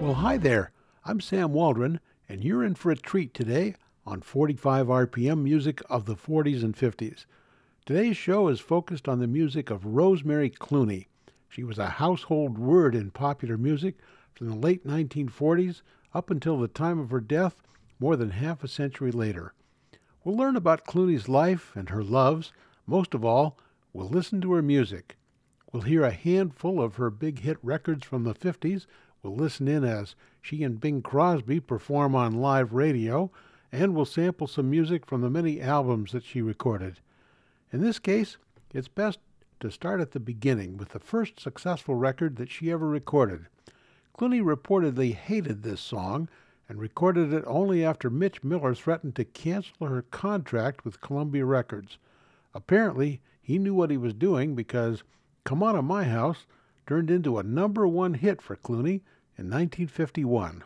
Well, hi there. I'm Sam Waldron, and you're in for a treat today on 45 RPM music of the 40s and 50s. Today's show is focused on the music of Rosemary Clooney. She was a household word in popular music from the late 1940s up until the time of her death more than half a century later. We'll learn about Clooney's life and her loves. Most of all, we'll listen to her music. We'll hear a handful of her big hit records from the 50s We'll listen in as she and Bing Crosby perform on live radio, and we'll sample some music from the many albums that she recorded. In this case, it's best to start at the beginning with the first successful record that she ever recorded. Clooney reportedly hated this song and recorded it only after Mitch Miller threatened to cancel her contract with Columbia Records. Apparently, he knew what he was doing because Come On to My House turned into a number one hit for Clooney in 1951.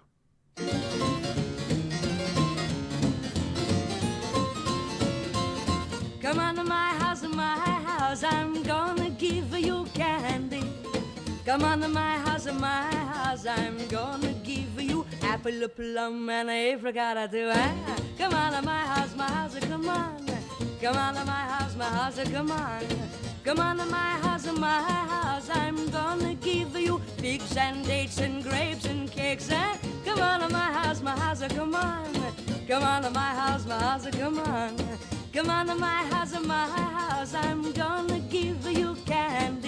Come on to my house, my house, I'm gonna give you apple, plum, and apricot too. Ah, come on to my house, my house, come on. Come on to my house, my house, come on. Come on to my house, my house, I'm gonna give you figs and dates and grapes and cakes. And come on to my house, my house, come on. Come on to my house, my house, come on. Come on to my house, my house, I'm gonna give you candy.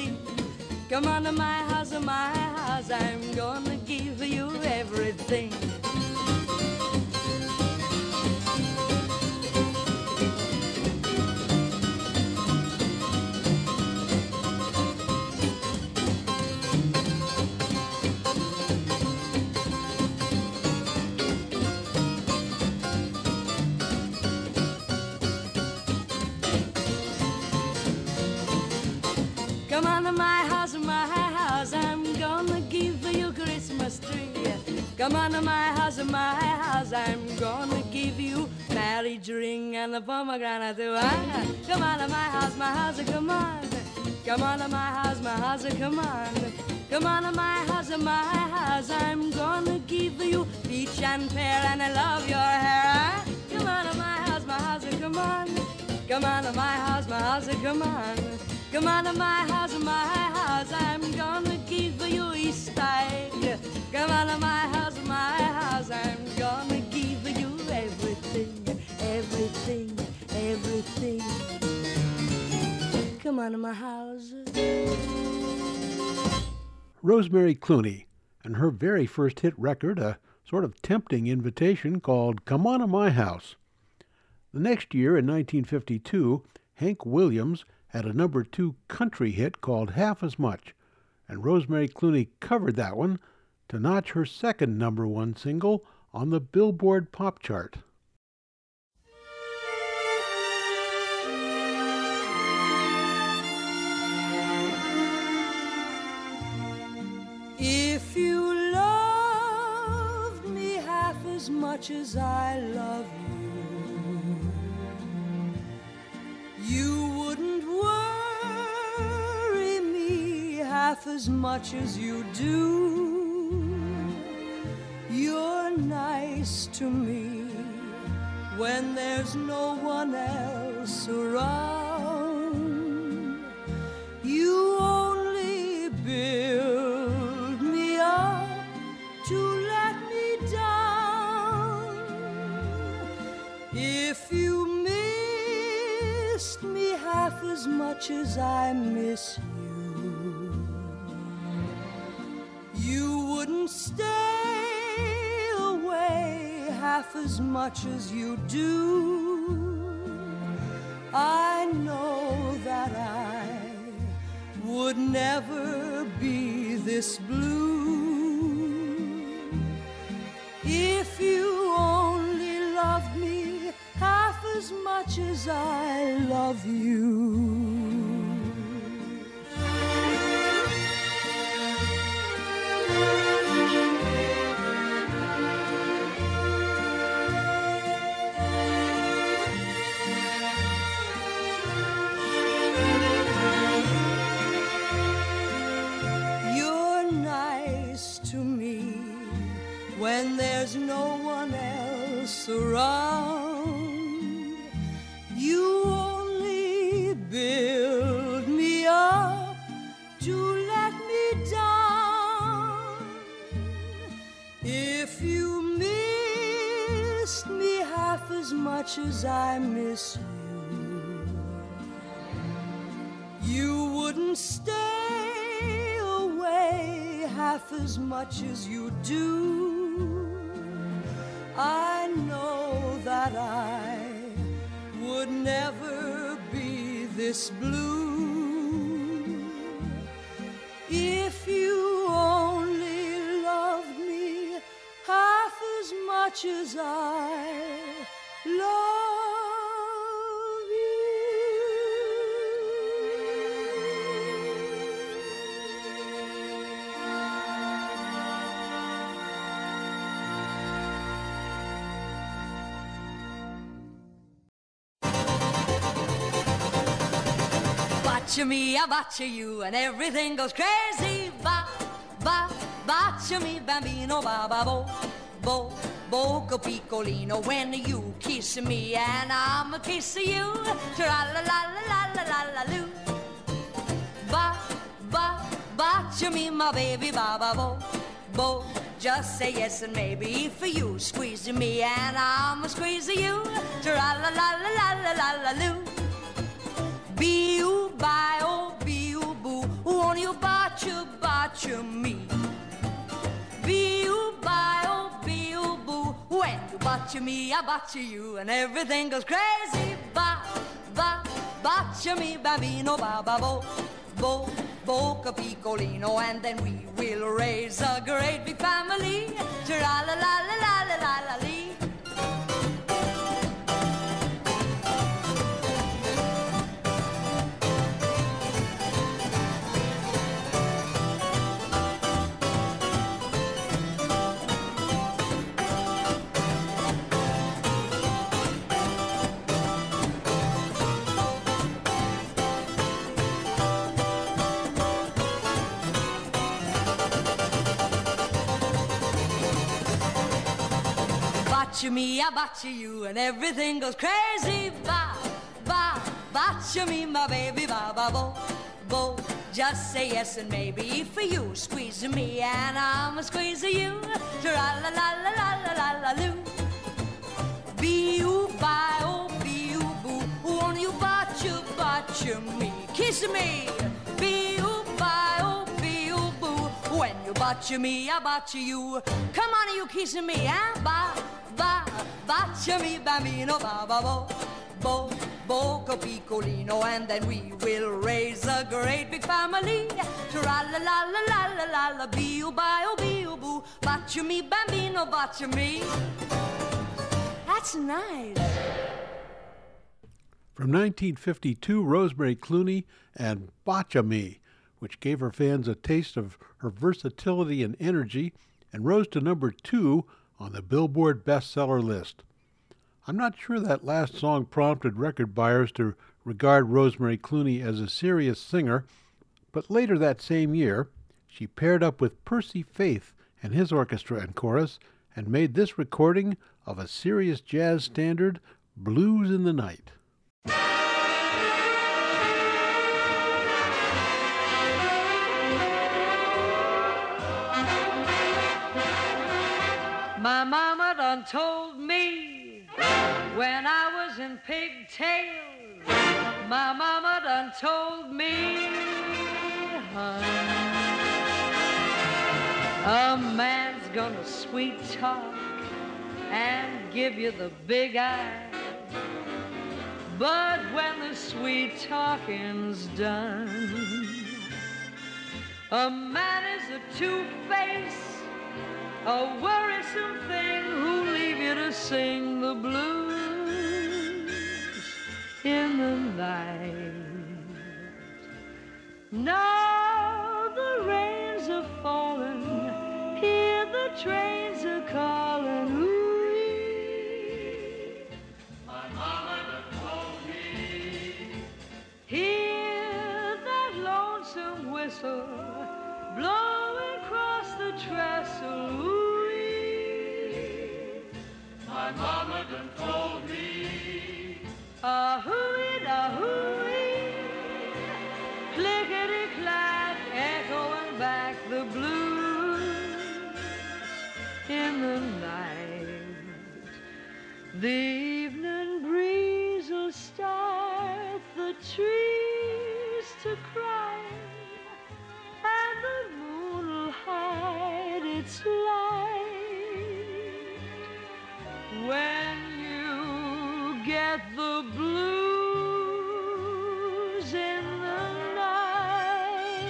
Come on to my house, of my house, I'm gonna give you everything. Come on to my house, my house, my house, I'm gonna give you marriage ring and a pomegranate too. Ah, come on to my house, my house, come on. Come on to my house, my house, come on. Come on to my house, my house, I'm gonna give you peach and pear and I love your hair. Ah, come on to my house, my house, come on. Come on to my house, my house, come on. Come on to my house, my house, I'm gonna give you East egg. Come on to my house, my house, I'm gonna give you everything, everything, everything. Come on to my house. Rosemary Clooney and her very first hit record, a sort of tempting invitation called Come On to My House. The next year, in 1952, Hank Williams had a number two country hit called Half as Much, and Rosemary Clooney covered that one to notch her second number one single on the Billboard Pop Chart. If you loved me half as much as I love you, as much as you do. You're nice to me when there's no one else around. You only build me up to let me down. If you missed me half as much as I miss you, as much as you do. I know that I would never be this blue If you missed me half as much as I miss you, you wouldn't stay away half as much as you do. I know that I would never be this blue much as I love you. Botcha me, I botcha you, and everything goes crazy. Ba, ba, botcha me, bambino, ba, ba, bo, bo, boco piccolino. When you kiss me, and I'm a kiss you. Tra la la la la la la la loo. Ba, ba, botcha me, my baby, ba, ba, bo, bo. Just say yes and maybe for you. Squeeze me, and I'm a squeeze you. Tra la la la la la la la loo. botcha me, I botcha you, and everything goes crazy. Ba, ba, botcha me, bambino, ba, ba, bo, bo, boca piccolino, and then we will raise a great big family. Tra la la la la la la la. Botcha me, I botcha you, and everything goes crazy. Ba, ba, botcha me, my baby, ba, ba, bo, bo. Just say yes and maybe for you. Squeeze me, and I'm a squeeze you. Tra la la la la la la la loo. Bee-oo, bye-oh, bee-oo, boo. Won't you botcha, botcha me? Kiss me. Bee-oo, bye-oh, bee-oo, boo. When you botcha me, I botcha you. Come on, you kissing me, eh? Ba, ba, botcha me, bambino, ba, ba, bo, bo, boco piccolino, and then we will raise a great big family. Tra la la la la la la la, bee-oo, bye-oh, boo. Botcha me, bambino, botcha me. That's nice. From 1952, Rosemary Clooney and Botcha which gave her fans a taste of her versatility and energy and rose to number two on the Billboard bestseller list. I'm not sure that last song prompted record buyers to regard Rosemary Clooney as a serious singer, but later that same year, she paired up with Percy Faith and his orchestra and chorus and made this recording of a serious jazz standard, Blues in the Night. Pigtails. My mama done told me, honey, a man's gonna sweet talk and give you the big eye. But when the sweet talking's done, a man is a two-face a worrisome thing who'll leave you to sing the blues in the night. Now the rains are falling, hear the trains are calling. Ooh, my mama done told me. Hear that lonesome whistle blowing across the trestle. Ooh, my mama done told me. A hooey, a hooey, clickety clack, echoing back the blues in the night. The evening breeze will start the trees to cry, and the moon will hide its light. When get the blues in the night,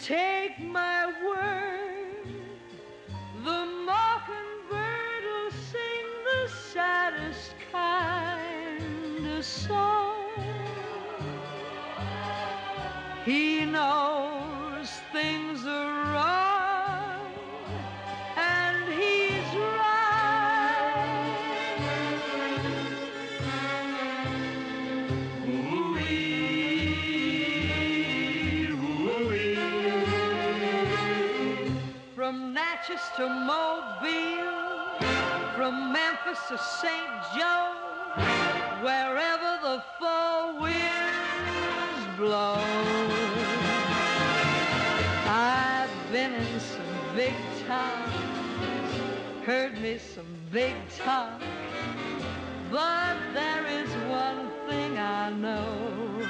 take my word, From to Mobile, from Memphis to St. Joe, wherever the four winds blow. I've been in some big towns, heard me some big talk, but there is one thing I know.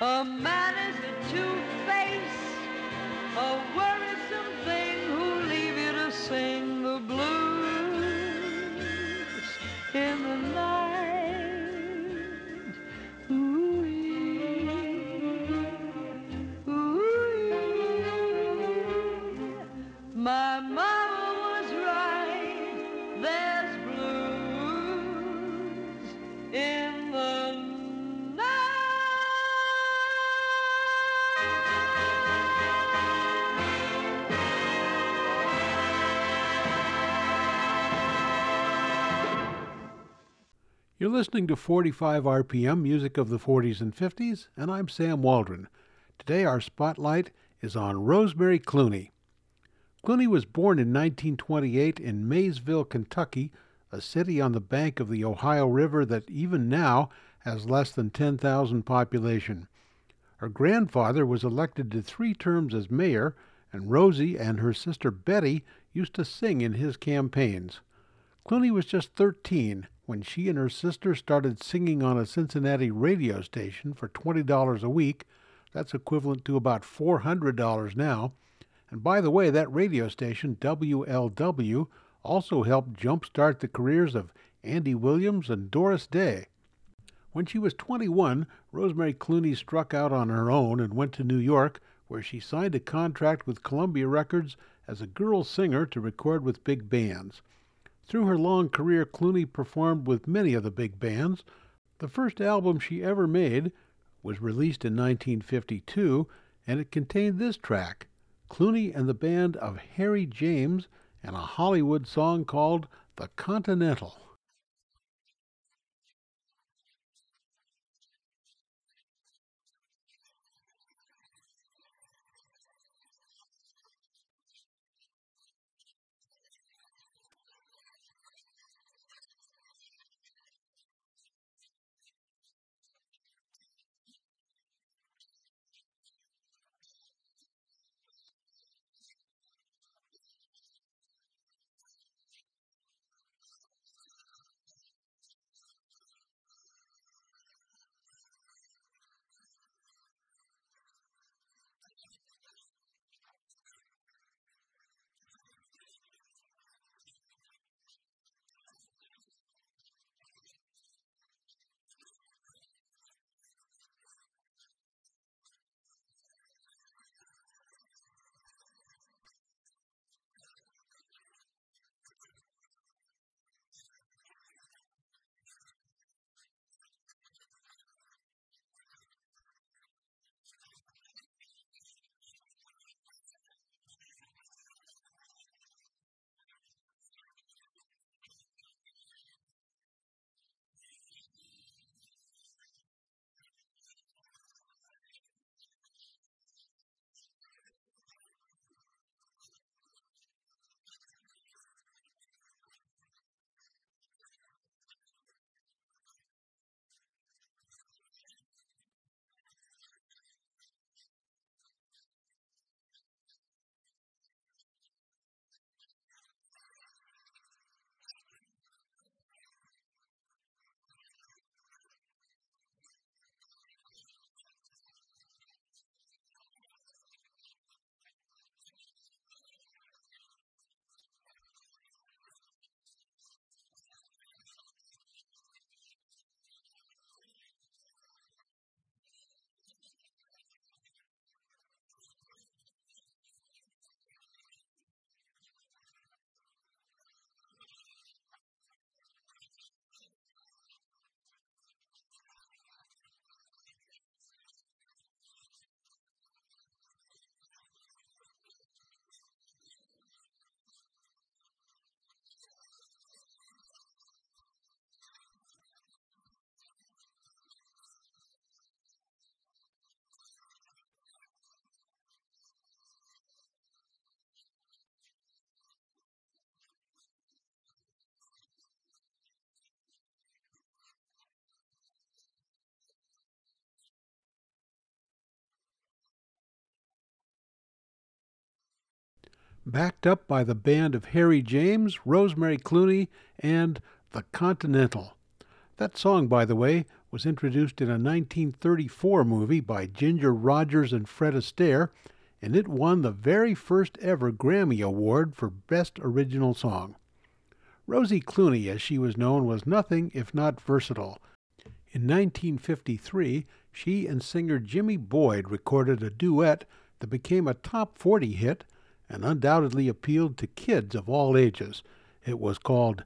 A man is a two-face, a worrisome sing listening to 45 RPM, music of the 40s and 50s, and I'm Sam Waldron. Today our spotlight is on Rosemary Clooney. Clooney was born in 1928 in Maysville, Kentucky, a city on the bank of the Ohio River that even now has less than 10,000 population. Her grandfather was elected to three terms as mayor, and Rosie and her sister Betty used to sing in his campaigns. Clooney was just 13 when she and her sister started singing on a Cincinnati radio station for $20 a week. That's equivalent to about $400 now. And by the way, that radio station, WLW, also helped jumpstart the careers of Andy Williams and Doris Day. When she was 21, Rosemary Clooney struck out on her own and went to New York, where she signed a contract with Columbia Records as a girl singer to record with big bands. Through her long career, Clooney performed with many of the big bands. The first album she ever made was released in 1952, and it contained this track Clooney and the band of Harry James and a Hollywood song called The Continental. Backed up by the band of Harry James, Rosemary Clooney, and The Continental. That song, by the way, was introduced in a 1934 movie by Ginger Rogers and Fred Astaire, and it won the very first ever Grammy Award for Best Original Song. Rosie Clooney, as she was known, was nothing if not versatile. In 1953, she and singer Jimmy Boyd recorded a duet that became a top 40 hit and undoubtedly appealed to kids of all ages. It was called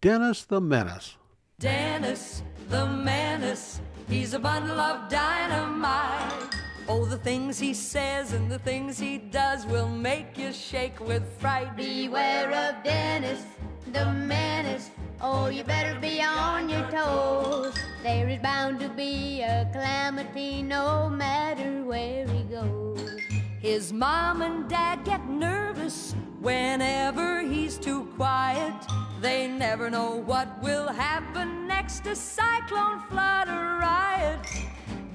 Dennis the Menace. Dennis the Menace, he's a bundle of dynamite. Oh, the things he says and the things he does will make you shake with fright. Beware of Dennis the Menace. Oh, you better be on your toes. There is bound to be a calamity no matter where he goes. His mom and dad get nervous whenever he's too quiet. They never know what will happen next a cyclone, flood, or riot.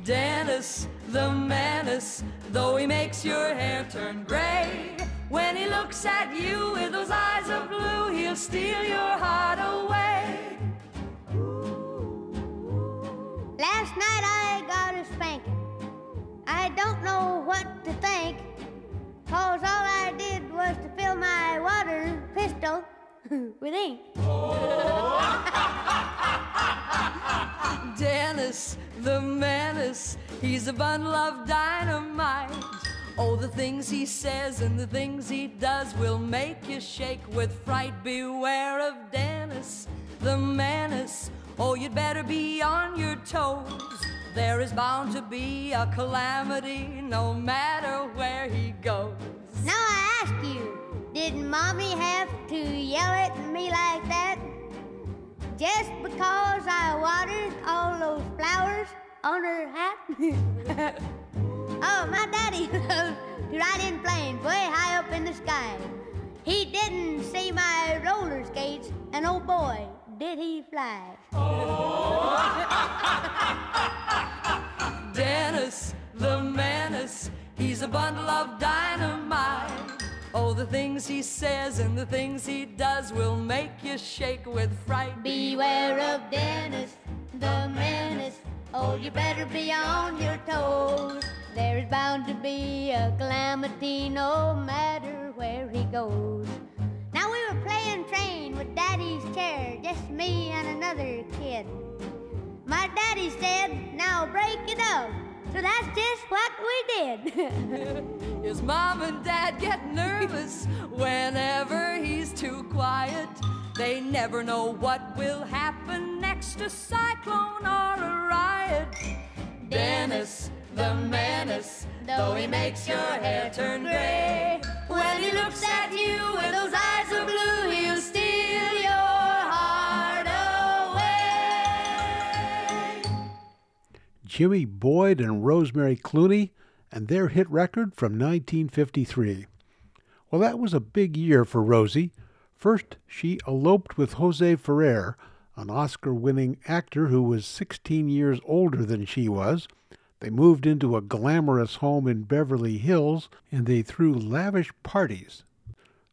Dennis, the menace, though he makes your hair turn gray. When he looks at you with those eyes of blue, he'll steal your heart away. Last night I got a spanking. I don't know what to think, cause all I did was to fill my water pistol with ink. Dennis, the menace, he's a bundle of dynamite. Oh, the things he says and the things he does will make you shake with fright. Beware of Dennis, the menace. Oh, you'd better be on your toes. There is bound to be a calamity no matter where he goes. Now I ask you, did mommy have to yell at me like that? Just because I watered all those flowers on her hat? oh, my daddy loves to ride in planes way high up in the sky. He didn't see my roller skates, and oh boy, did he fly. Oh. Dennis, the menace, he's a bundle of dynamite. Oh, the things he says and the things he does will make you shake with fright. Beware of Dennis, the menace. Oh, you better be on your toes. There is bound to be a calamity no matter where he goes. Now we were playing train with Daddy's chair, just me and another kid. My daddy said, now break it up. So that's just what we did. His mom and dad get nervous whenever he's too quiet. They never know what will happen next a cyclone or a riot. Dennis, the menace, though he makes your hair turn gray. Jimmy Boyd and Rosemary Clooney and their hit record from 1953. Well, that was a big year for Rosie. First, she eloped with Jose Ferrer, an Oscar winning actor who was 16 years older than she was. They moved into a glamorous home in Beverly Hills and they threw lavish parties.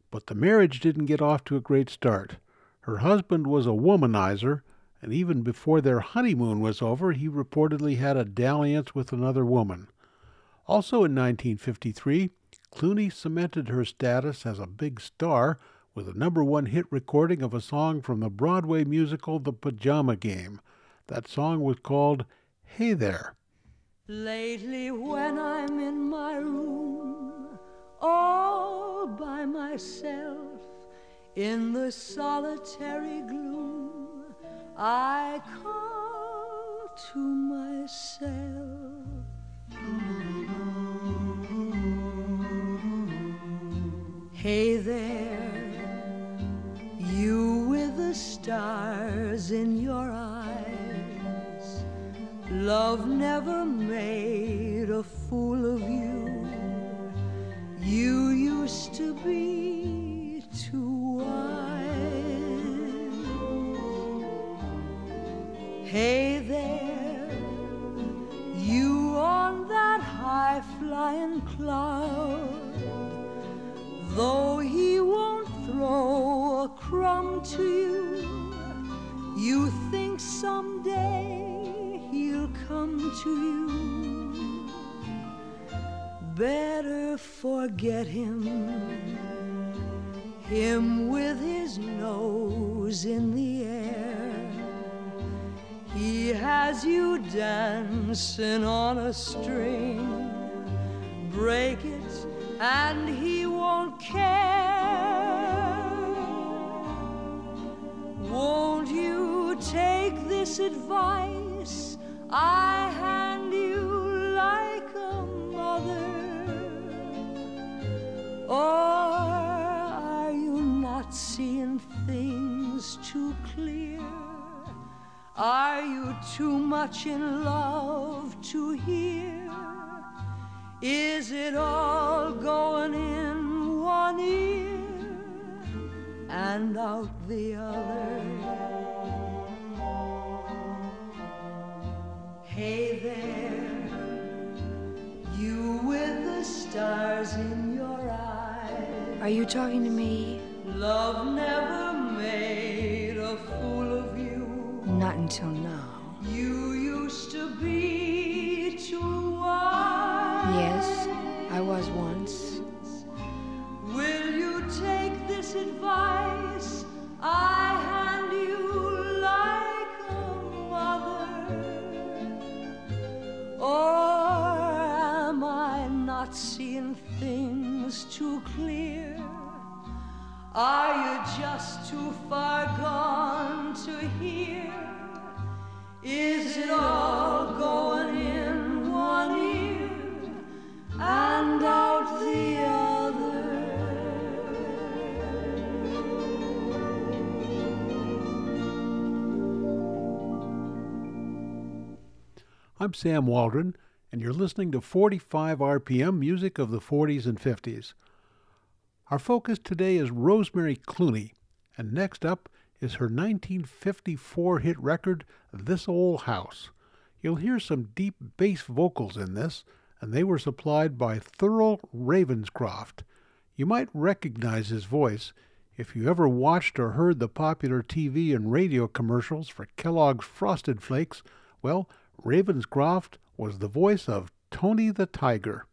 But the marriage didn't get off to a great start. Her husband was a womanizer, and even before their honeymoon was over, he reportedly had a dalliance with another woman. Also in 1953, Clooney cemented her status as a big star with a number one hit recording of a song from the Broadway musical The Pajama Game. That song was called Hey There. Lately, when I'm in my room, all by myself, in the solitary gloom, I call to myself. Hey there, you with the stars in your eyes. Love never made a fool of you. You used to be too wise. Hey there, you on that high flying cloud. Though he won't throw a crumb to you. You think someday he'll come to you. Better forget him. Him with his nose in the air. He has you dancing on a string. Break it and he won't care. Won't you take this advice I hand you like a mother? Or are you not seeing things too clear? Are you too much in love to hear? Is it all going in one ear and out the other? Hey there, you with the stars in your eyes. Are you talking to me? Love never made a fool. Not until now. You used to be too wise. Yes, I was once. Will you take this advice I hand you like a mother? Or am I not seeing things too clear? Are you just too far gone to hear? I'm Sam Waldron, and you're listening to 45 RPM music of the 40s and 50s. Our focus today is Rosemary Clooney, and next up is her 1954 hit record, This Old House. You'll hear some deep bass vocals in this, and they were supplied by Thurl Ravenscroft. You might recognize his voice if you ever watched or heard the popular TV and radio commercials for Kellogg's Frosted Flakes. Well, Ravenscroft was the voice of Tony the Tiger.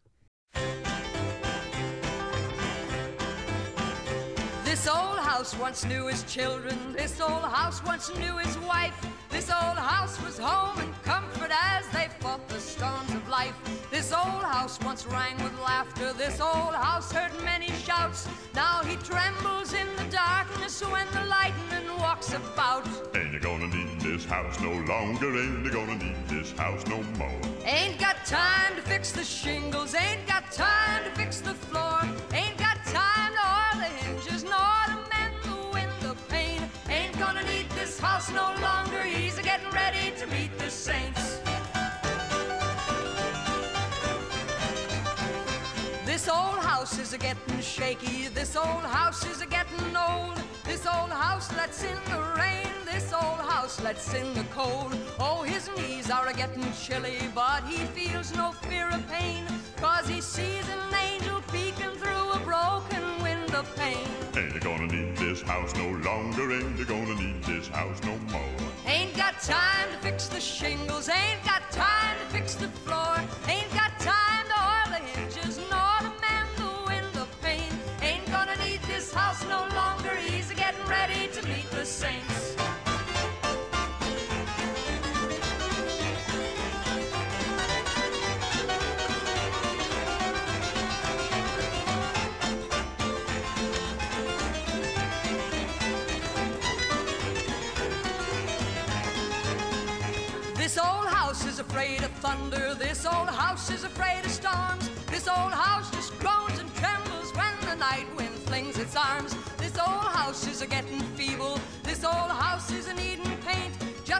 This old house once knew his children. This old house once knew his wife. This old house was home and comfort as they fought the storms of life. This old house once rang with laughter. This old house heard many shouts. Now he trembles in the darkness when the lightning walks about. Ain't you gonna need this house no longer? Ain't you gonna need this house no more? Ain't got time to fix the shingles. Ain't got time to fix the floor. Ain't got time to oil the hinges nor to mend the window pane. Ain't gonna need this house no longer. He's a getting ready to meet the saints. This old house is a getting shaky. This old house is a getting old. This old house lets in the rain. This old house lets in the cold. Oh, his knees are a getting chilly, but he feels no fear of pain. Cause he sees an angel peeking through a broken window pane. Ain't gonna need this house no longer? Ain't gonna need this house no more? Ain't got time to fix the shingles. Ain't got time to fix the floor. This old house is afraid of thunder. This old house is afraid of storms. This old house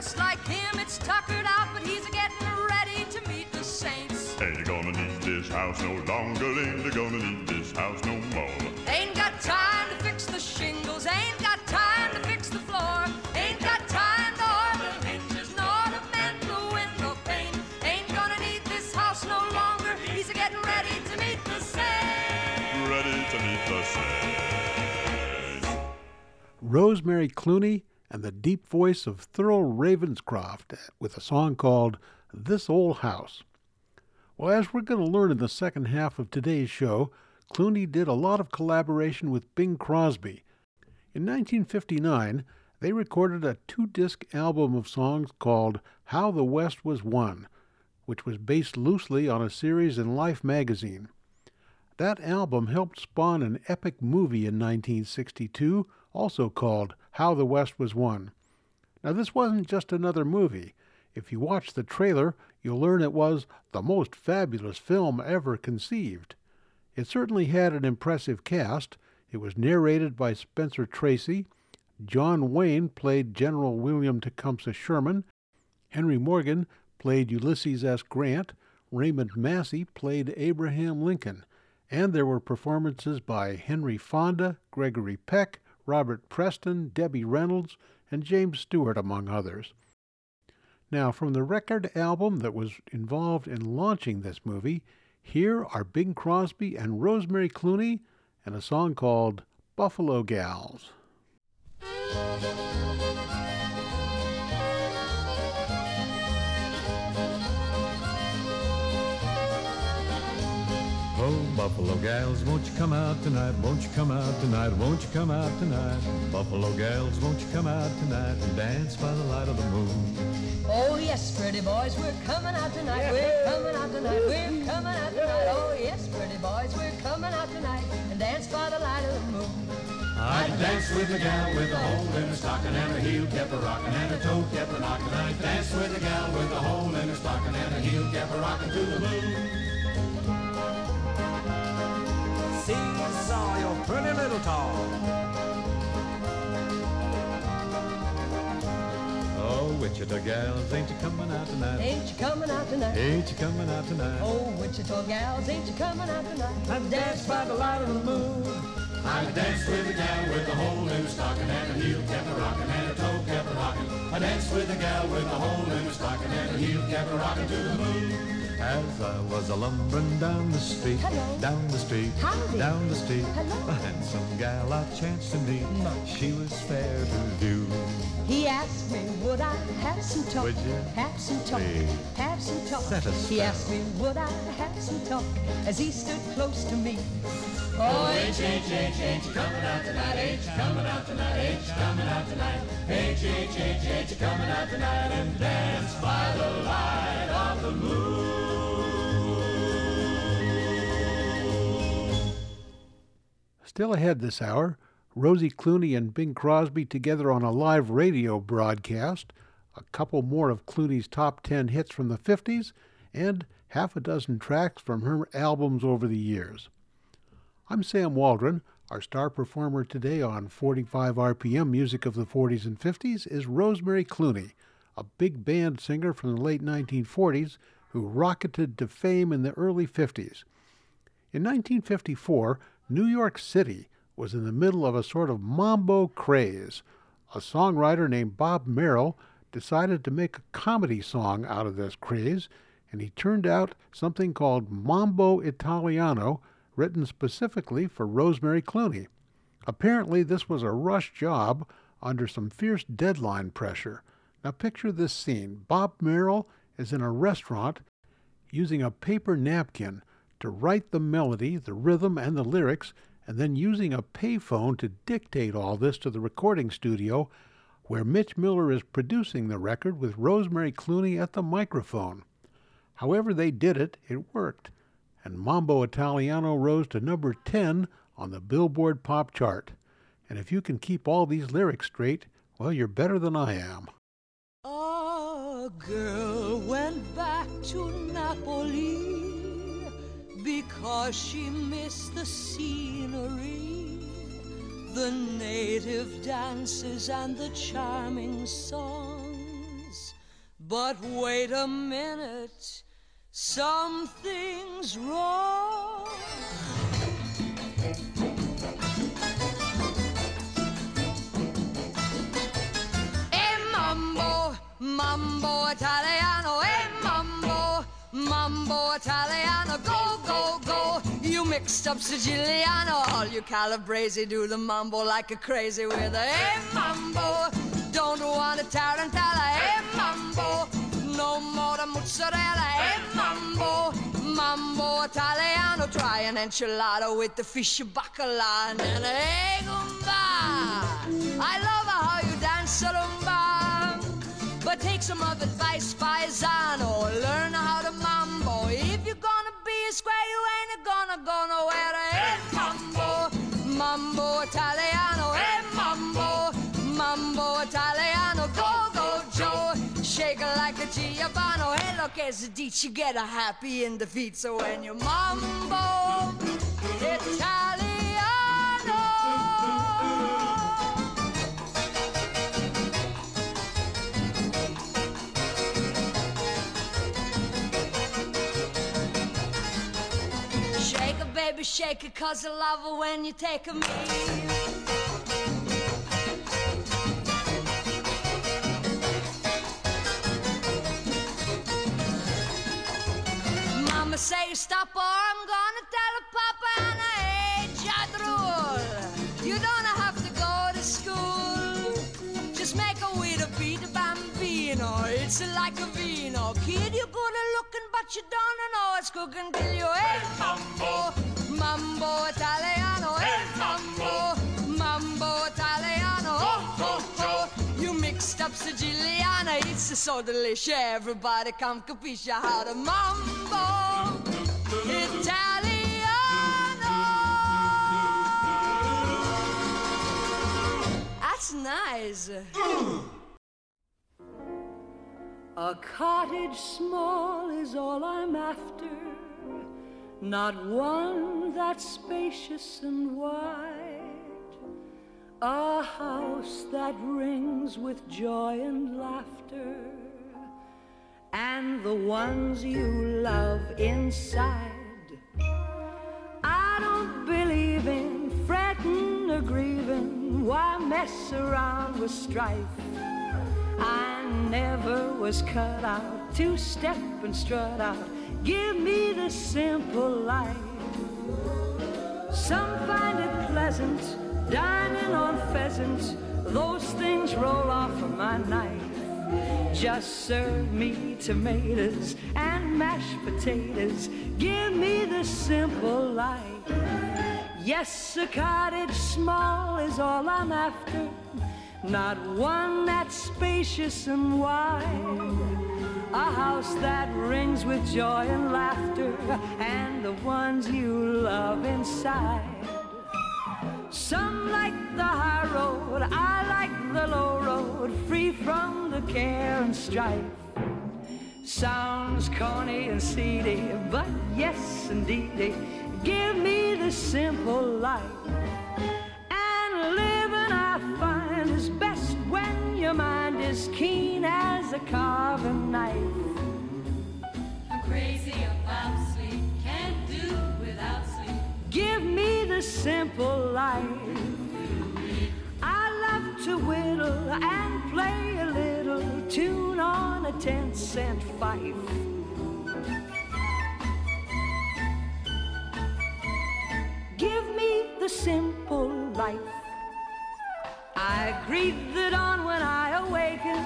Just like him, it's tuckered out, but he's getting ready to meet the saints. Ain't gonna need this house no longer? Ain't gonna need this house no more? Ain't got time to fix the shingles. Ain't got time to fix the floor. Ain't got time to oil the hinges nor to mend the window pane. Ain't gonna need this house no longer. He's getting ready to meet the saints. Ready to meet the saints. Rosemary Clooney and the deep voice of Thurl Ravenscroft with a song called This Old House. Well, as we're going to learn in the second half of today's show, Clooney did a lot of collaboration with Bing Crosby. In 1959, they recorded a two disc album of songs called How the West Was Won, which was based loosely on a series in Life magazine. That album helped spawn an epic movie in 1962, also called How the West Was Won. Now, this wasn't just another movie. If you watch the trailer, you'll learn it was the most fabulous film ever conceived. It certainly had an impressive cast. It was narrated by Spencer Tracy. John Wayne played General William Tecumseh Sherman. Henry Morgan played Ulysses S. Grant. Raymond Massey played Abraham Lincoln and there were performances by Henry Fonda, Gregory Peck, Robert Preston, Debbie Reynolds, and James Stewart, among others. Now, from the record album that was involved in launching this movie, here are Bing Crosby and Rosemary Clooney and a song called Buffalo Gals. Buffalo gals, won't you come out tonight? Won't you come out tonight? Won't you come out tonight? Buffalo gals, won't you come out tonight and dance by the light of the moon? Oh, yes, pretty boys, we're coming out tonight. We're coming out tonight. We're coming out tonight. Oh, yes, pretty boys, we're coming out tonight and dance by the light of the moon. I danced with a gal with a hole in her stocking and her heel kept a rocking and her toe kept a knocking. I danced with a gal with a hole in her stocking and her heel kept a rocking to the moon. Seesaw, your pretty little tall. Oh, Wichita gals, ain't you coming out tonight? Ain't you coming out tonight? Ain't you coming out tonight? Oh, Wichita gals, ain't you coming out tonight? I dance by the light of the moon. I danced with a gal with a hole in her stocking and her heel kept a rocking and her toe kept a rocking. I danced with a gal with a hole in her stocking and her heel kept a rocking to the moon. As I was a lumbering down the street, Hello. down the street, Howdy. down the street, Hello. a handsome gal I chanced to meet. She was fair to view. He asked me, would I have some talk? Would you? Have some talk. Please. Have some talk. Set us he asked me, would I have some talk? As he stood close to me. Oh, Ain't you, ain't you, ain't you, ain't coming out tonight? Eh? Ain't you coming out tonight? Eh? Ain't you coming out tonight? Ain't you, ain't you, ain't you, ain't coming out tonight and dance by the light of the moon? Still ahead this hour, Rosie Clooney and Bing Crosby together on a live radio broadcast, a couple more of Clooney's top 10 hits from the 50s, and half a dozen tracks from her albums over the years. I'm Sam Waldron. Our star performer today on 45 RPM Music of the 40s and 50s is Rosemary Clooney, a big band singer from the late 1940s who rocketed to fame in the early 50s. In 1954, New York City was in the middle of a sort of mambo craze. A songwriter named Bob Merrill decided to make a comedy song out of this craze, and he turned out something called Mambo Italiano, written specifically for Rosemary Clooney. Apparently, this was a rush job under some fierce deadline pressure. Now, picture this scene Bob Merrill is in a restaurant using a paper napkin to write the melody, the rhythm, and the lyrics, and then using a payphone to dictate all this to the recording studio where Mitch Miller is producing the record with Rosemary Clooney at the microphone. However, they did it, it worked, and Mambo Italiano rose to number 10 on the Billboard Pop Chart. And if you can keep all these lyrics straight, well, you're better than I am. A girl went back to Napoli because she missed the scenery, the native dances, and the charming songs. But wait a minute, something's wrong. Mambo, mambo italiano, mambo, mambo italiano, mixed up Siciliano. All you Calabrese do the mambo like a crazy with a hey mambo. Don't want a tarantella, hey mambo. No more the mozzarella, hey mambo. Mambo Italiano, try an enchilada with the fish bacala and then hey gumba. I love how you dance a rumba. But take some of advice, paisano. Learn how to mambo. Gonna go nowhere. Hey, mambo, mambo Italiano. Hey, mambo, mambo Italiano. Go, go, Joe. Shake it like a Giovanni. Hey, look, as a ditch, you get a happy in the feet. So when you mambo Italiano. Baby, shake it, cause I love it when you take a me. Mama say stop or I'm gonna tell Papa and I hate Jadrul. You don't have to go to school. Just make a with a beat a bambino. It's like a vino. Kid, you're good looking, but you don't know it's cooking till you eh? hey It's so delicious. Everybody come capisce how to mambo Italiano. That's nice. A cottage small is all I'm after, not one that's spacious and wide. A house that rings with joy and laughter, and the ones you love inside. I don't believe in fretting or grieving, why mess around with strife? I never was cut out to step and strut out. Give me the simple life. Some find it pleasant, dining on pheasants. Those things roll off of my knife. Just serve me tomatoes and mashed potatoes. Give me the simple life. Yes, a cottage small is all I'm after not one that's spacious and wide. A house that rings with joy and laughter, and the ones you love inside. Some like the high road, I like the low road, free from the care and strife. Sounds corny and seedy, but yes, indeedy, give me the simple life. And living, I find, is best when your mind is keen as a carving knife. Simple life. I love to whittle and play a little tune on a ten cent fife. Give me the simple life. I greet the dawn when I awaken.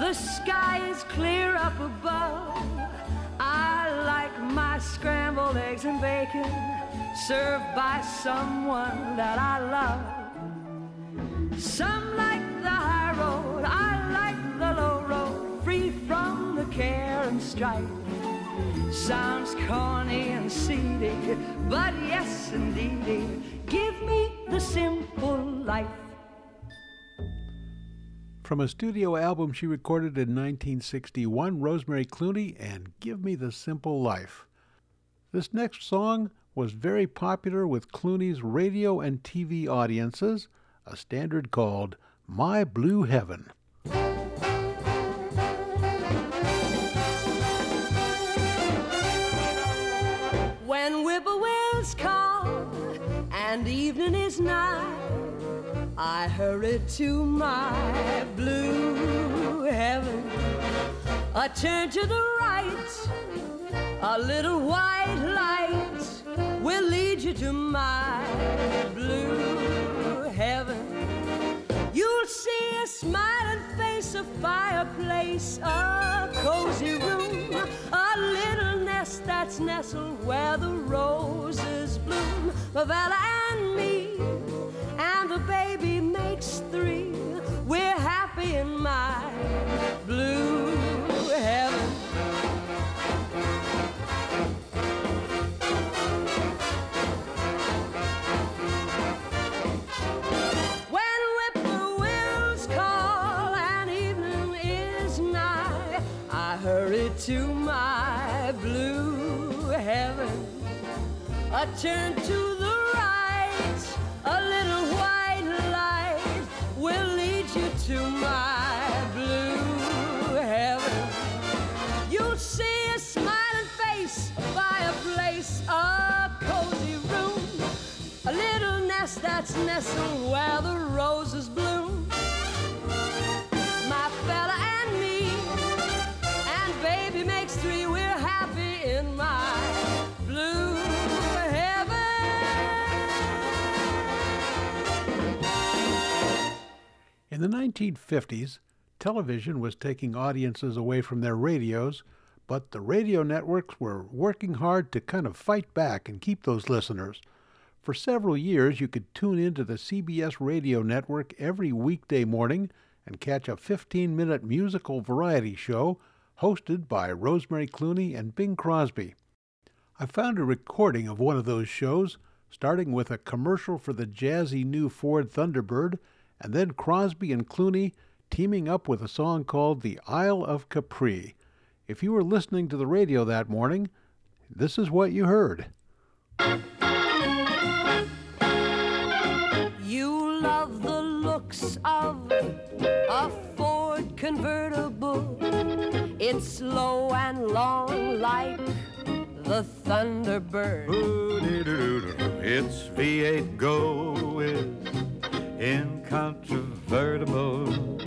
The sky is clear up above. I like my scrambled eggs and bacon served by someone that I love. Some like the high road, I like the low road, free from the care and strife. Sounds corny and seedy, but yes, indeedy, give me the simple life. From a studio album she recorded in 1961, Rosemary Clooney and Give Me the Simple Life. This next song was very popular with Clooney's radio and TV audiences, a standard called My Blue Heaven. When whippoorwills call and evening is nigh, I hurry to my blue heaven. I turn to the right, a little white light will lead you to my blue heaven. You'll see a smiling face, a fireplace, a cozy room, a little nest that's nestled where the roses bloom. Lavella and me, and the baby makes three. We're happy in my blue heaven. I turn to the right, a little white light will lead you to my blue heaven. You'll see a smiling face, a fireplace, a cozy room, a little nest that's nestled where the roses bloom. In the 1950s, television was taking audiences away from their radios, but the radio networks were working hard to kind of fight back and keep those listeners. For several years, you could tune into the CBS radio network every weekday morning and catch a 15 minute musical variety show hosted by Rosemary Clooney and Bing Crosby. I found a recording of one of those shows, starting with a commercial for the jazzy new Ford Thunderbird, and then Crosby and Clooney teaming up with a song called The Isle of Capri. If you were listening to the radio that morning, this is what you heard. You love the looks of a Ford convertible. It's slow and long like the Thunderbird. It's V8 Go is incontrovertible.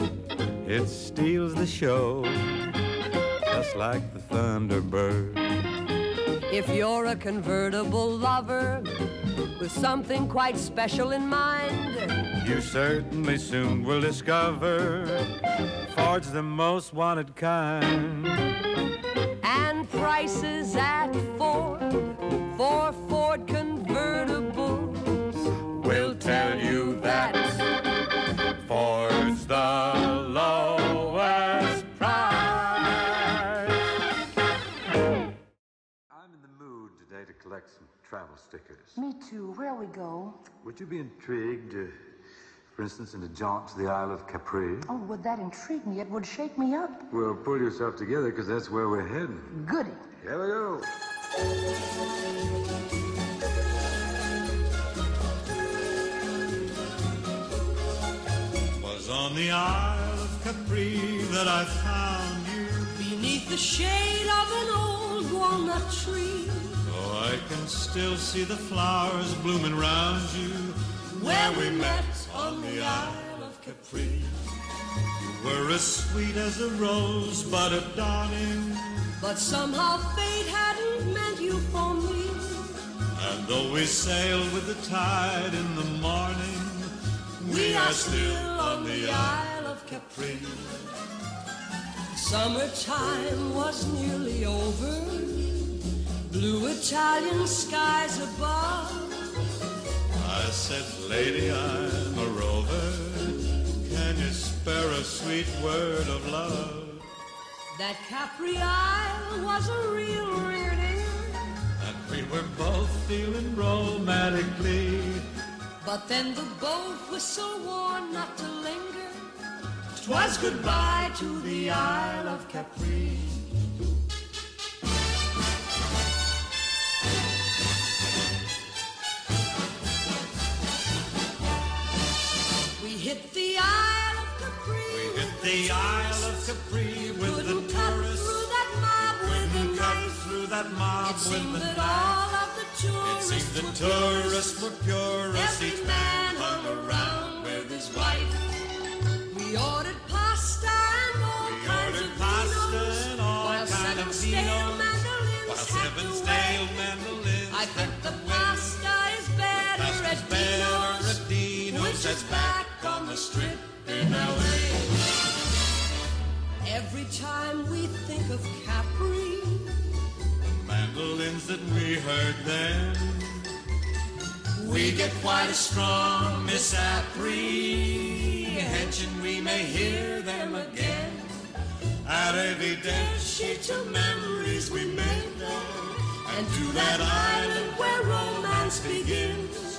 It steals the show, just like the Thunderbird. If you're a convertible lover with something quite special in mind, You certainly soon will discover Ford's the most wanted kind. and prices at Ford for Me too. Where'll we go? Would you be intrigued, uh, for instance, in a jaunt to the Isle of Capri? Oh, would that intrigue me? It would shake me up. Well, pull yourself together, because that's where we're heading. Goody. Here we go. Was on the Isle of Capri that I found you. beneath the shade of an old walnut tree. I can still see the flowers blooming round you. Where we met on the Isle of Capri. You were as sweet as a rose, but a dawning. But somehow fate hadn't meant you for me. And though we sailed with the tide in the morning, we are still on the Isle of Capri. Summertime was nearly over. Blue Italian skies above. I said, Lady, I'm a rover. Can you spare a sweet word of love? That Capri Isle was a real ringer. And we were both feeling romantically. But then the boat whistle warned not to linger. Twas goodbye to the Isle of Capri. Hit the Isle of Capri. We hit the Isle of Capri with the tourists. through that mob with a knife. through that mob It with seemed the that all of the It tourists seemed the were tourists were purists. Every Each man hung around with his wife. We ordered pasta and all We kinds of pasta vinos, and all while seven of stale mandolins While seven stale mandolins I picked The pasta is better Pasta's at better Dino's, at Dino's. which is back on the strip in L.A. Every time we think of Capri, mandolins that we heard then. We get quite a strong misapprehension we may hear them again. At evidently to memories we made there, and to that island where romance begins.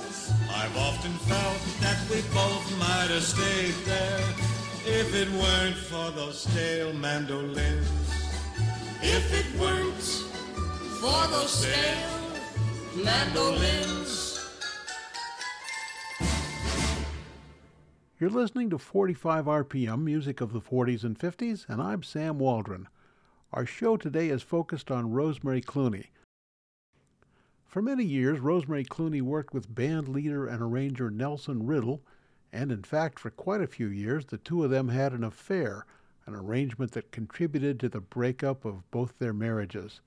I've often felt that we both might have stayed there if it weren't for those stale mandolins. If it weren't for those stale mandolins. You're listening to 45 RPM, music of the 40s and 50s, and I'm Sam Waldron. Our show today is focused on Rosemary Clooney. For many years, Rosemary Clooney worked with band leader and arranger Nelson Riddle, and in fact, for quite a few years, the two of them had an affair, an arrangement that contributed to the breakup of both their marriages.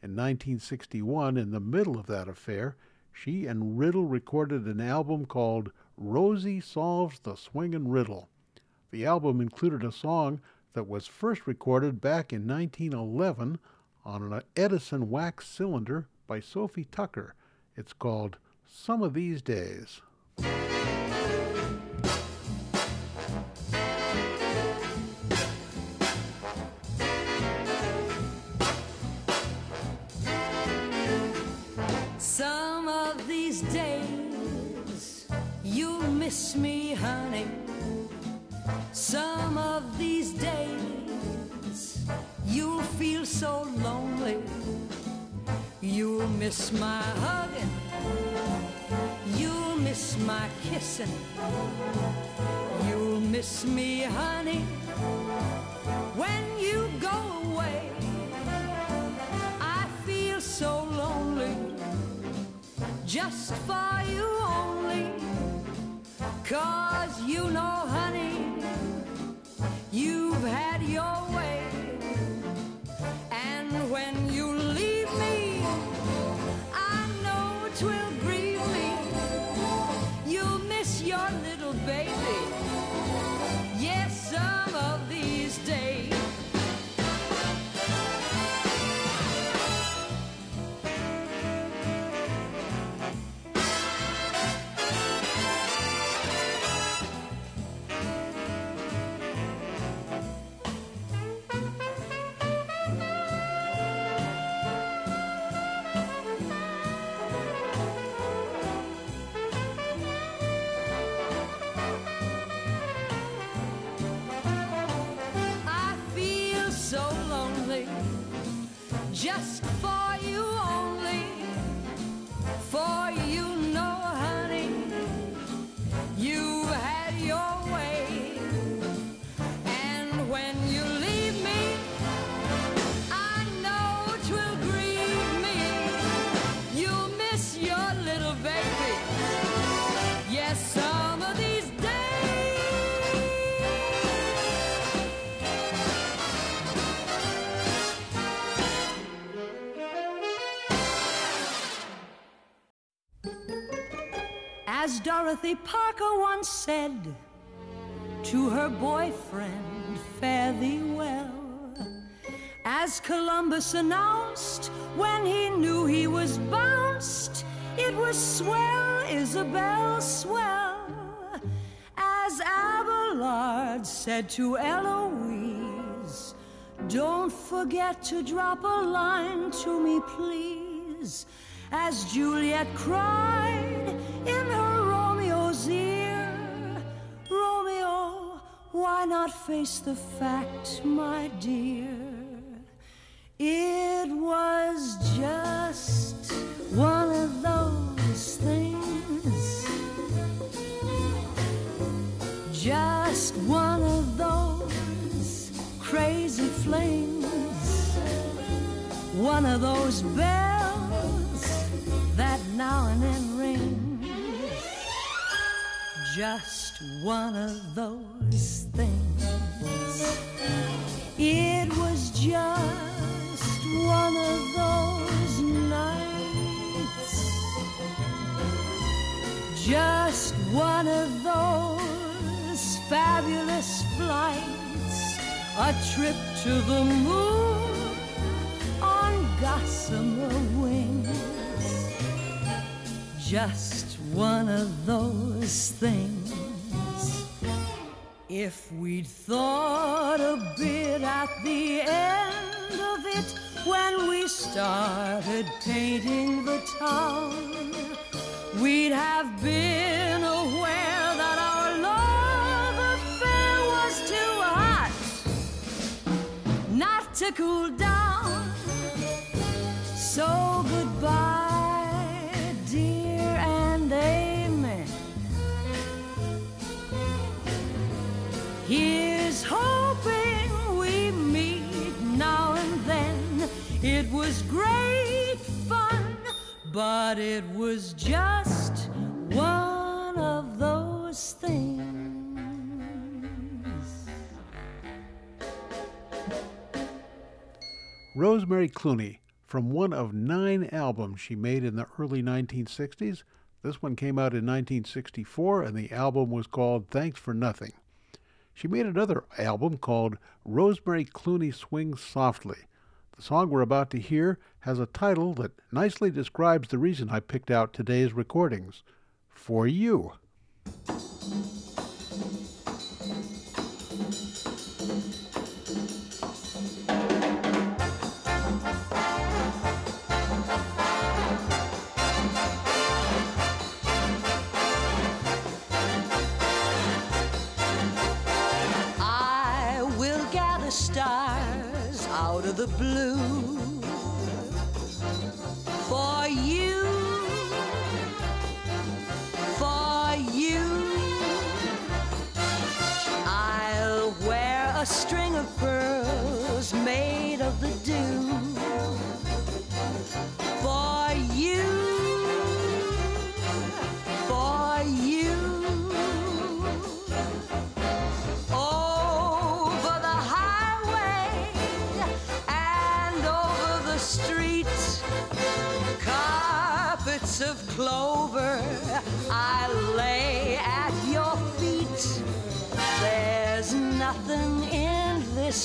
In 1961, in the middle of that affair, she and Riddle recorded an album called Rosie Solves the Swingin' Riddle. The album included a song that was first recorded back in 1911 on an Edison wax cylinder by Sophie Tucker. It's called Some of These Days. Some of these days you'll miss me, honey. Some of these days miss my hugging. You'll miss my kissing. You'll miss me, honey, when you go away. I feel so lonely just for you only. Cause you know, honey, you've had your way. As Dorothy Parker once said to her boyfriend, Fare thee well. As Columbus announced when he knew he was bounced, it was swell, Isabel, swell. As Abelard said to Heloise, Don't forget to drop a line to me, please. As Juliet cried not face the fact, my dear? It was just one of those things. Just one of those crazy flings. One of those bells that now and then ring. Just one of those just one of those nights. Just one of those fabulous flights. A trip to the moon on gossamer wings. Just one of those things if we'd thought a bit at the end of it when we started painting the town, we'd have been aware that our love affair was too hot not to cool down. But it was just one of those things. Rosemary Clooney, from one of nine albums she made in the early 1960s. This one came out in 1964, and the album was called Thanks for Nothing. She made another album called Rosemary Clooney Swings Softly. The song we're about to hear has a title that nicely describes the reason I picked out today's recordings For You.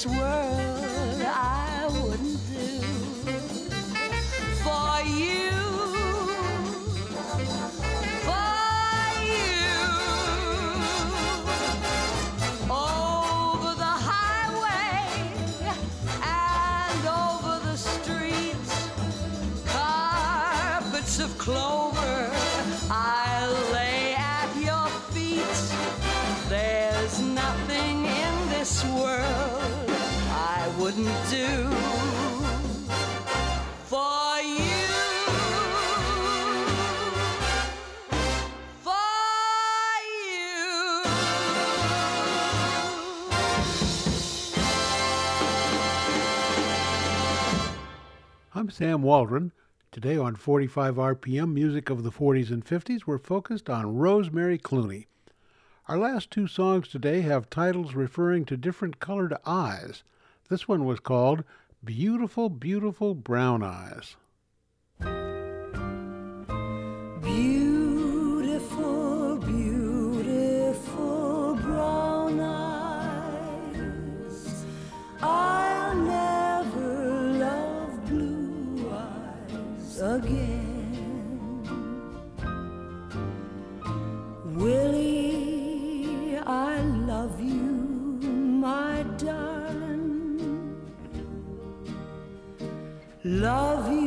This world I wouldn't do. I'm Sam Waldron. Today on 45 RPM Music of the 40s and 50s, we're focused on Rosemary Clooney. Our last two songs today have titles referring to different colored eyes. This one was called Beautiful, Beautiful Brown Eyes. Love you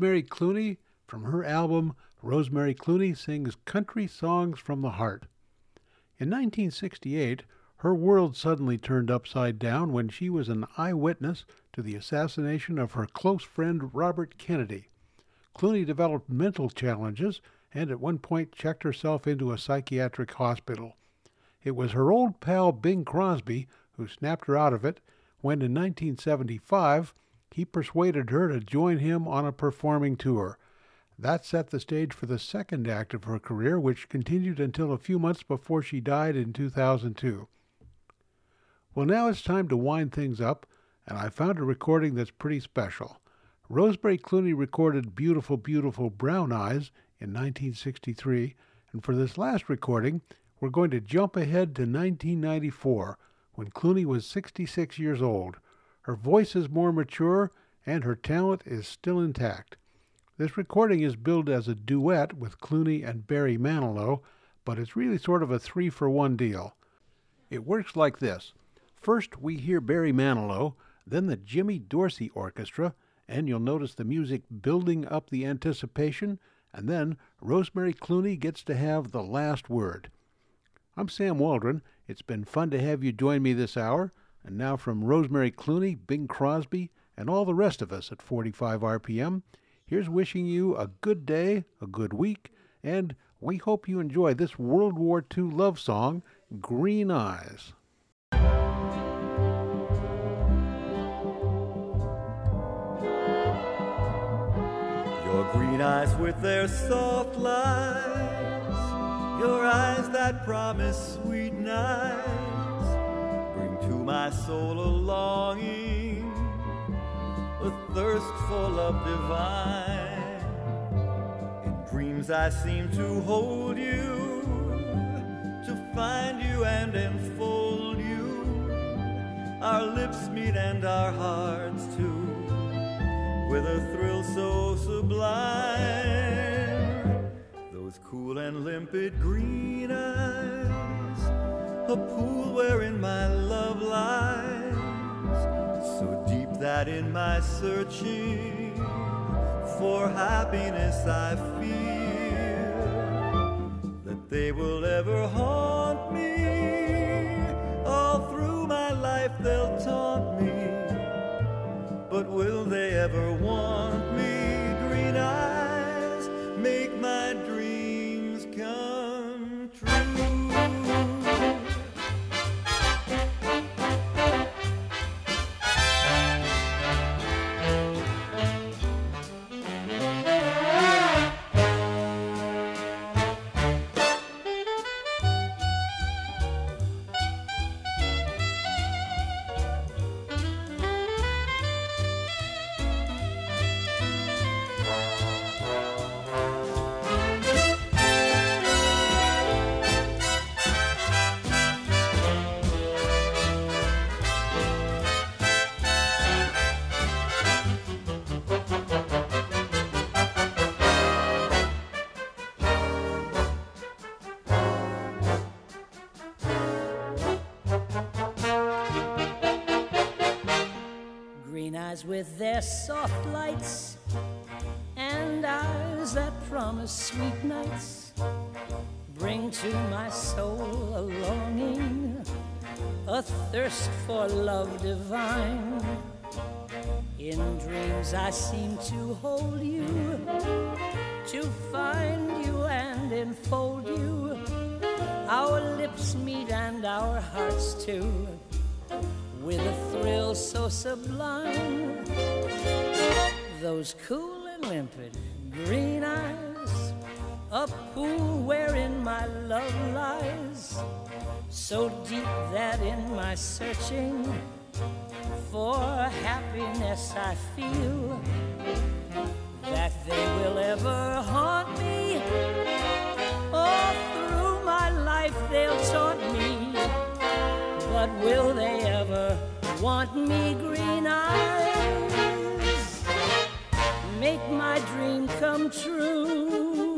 Rosemary Clooney from her album Rosemary Clooney Sings Country Songs from the Heart. In 1968, her world suddenly turned upside down when she was an eyewitness to the assassination of her close friend Robert Kennedy. Clooney developed mental challenges and at one point checked herself into a psychiatric hospital. It was her old pal Bing Crosby who snapped her out of it when in 1975 he persuaded her to join him on a performing tour. That set the stage for the second act of her career, which continued until a few months before she died in 2002. Well, now it's time to wind things up, and I found a recording that's pretty special. Rosemary Clooney recorded Beautiful, Beautiful Brown Eyes in 1963, and for this last recording, we're going to jump ahead to 1994 when Clooney was 66 years old. Her voice is more mature, and her talent is still intact. This recording is billed as a duet with Clooney and Barry Manilow, but it's really sort of a three for one deal. It works like this first, we hear Barry Manilow, then the Jimmy Dorsey Orchestra, and you'll notice the music building up the anticipation, and then Rosemary Clooney gets to have the last word. I'm Sam Waldron. It's been fun to have you join me this hour. And now from Rosemary Clooney, Bing Crosby, and all the rest of us at 45 RPM, here's wishing you a good day, a good week, and we hope you enjoy this World War II love song, Green Eyes. Your green eyes with their soft lights, your eyes that promise sweet nights, my soul a longing, a thirst for love divine. In dreams I seem to hold you, to find you and enfold you. Our lips meet and our hearts too with a thrill so sublime. Those cool and limpid green eyes, a pool wherein my love lies, so deep that in my searching for happiness I fear that they will ever haunt me. All through my life they'll taunt me. But will they ever want me? Green eyes make with their soft lights and eyes that promise sweet nights bring to my soul a longing, a thirst for love divine. In dreams I seem to hold you, to find you and enfold you. Our lips meet and our hearts too, with a thrill so sublime. Those cool and limpid green eyes, a pool wherein my love lies, so deep that in my searching for happiness I feel that they will ever haunt me. All through my life they'll taunt me, but will they ever want me? Green eyes, make my dream come true.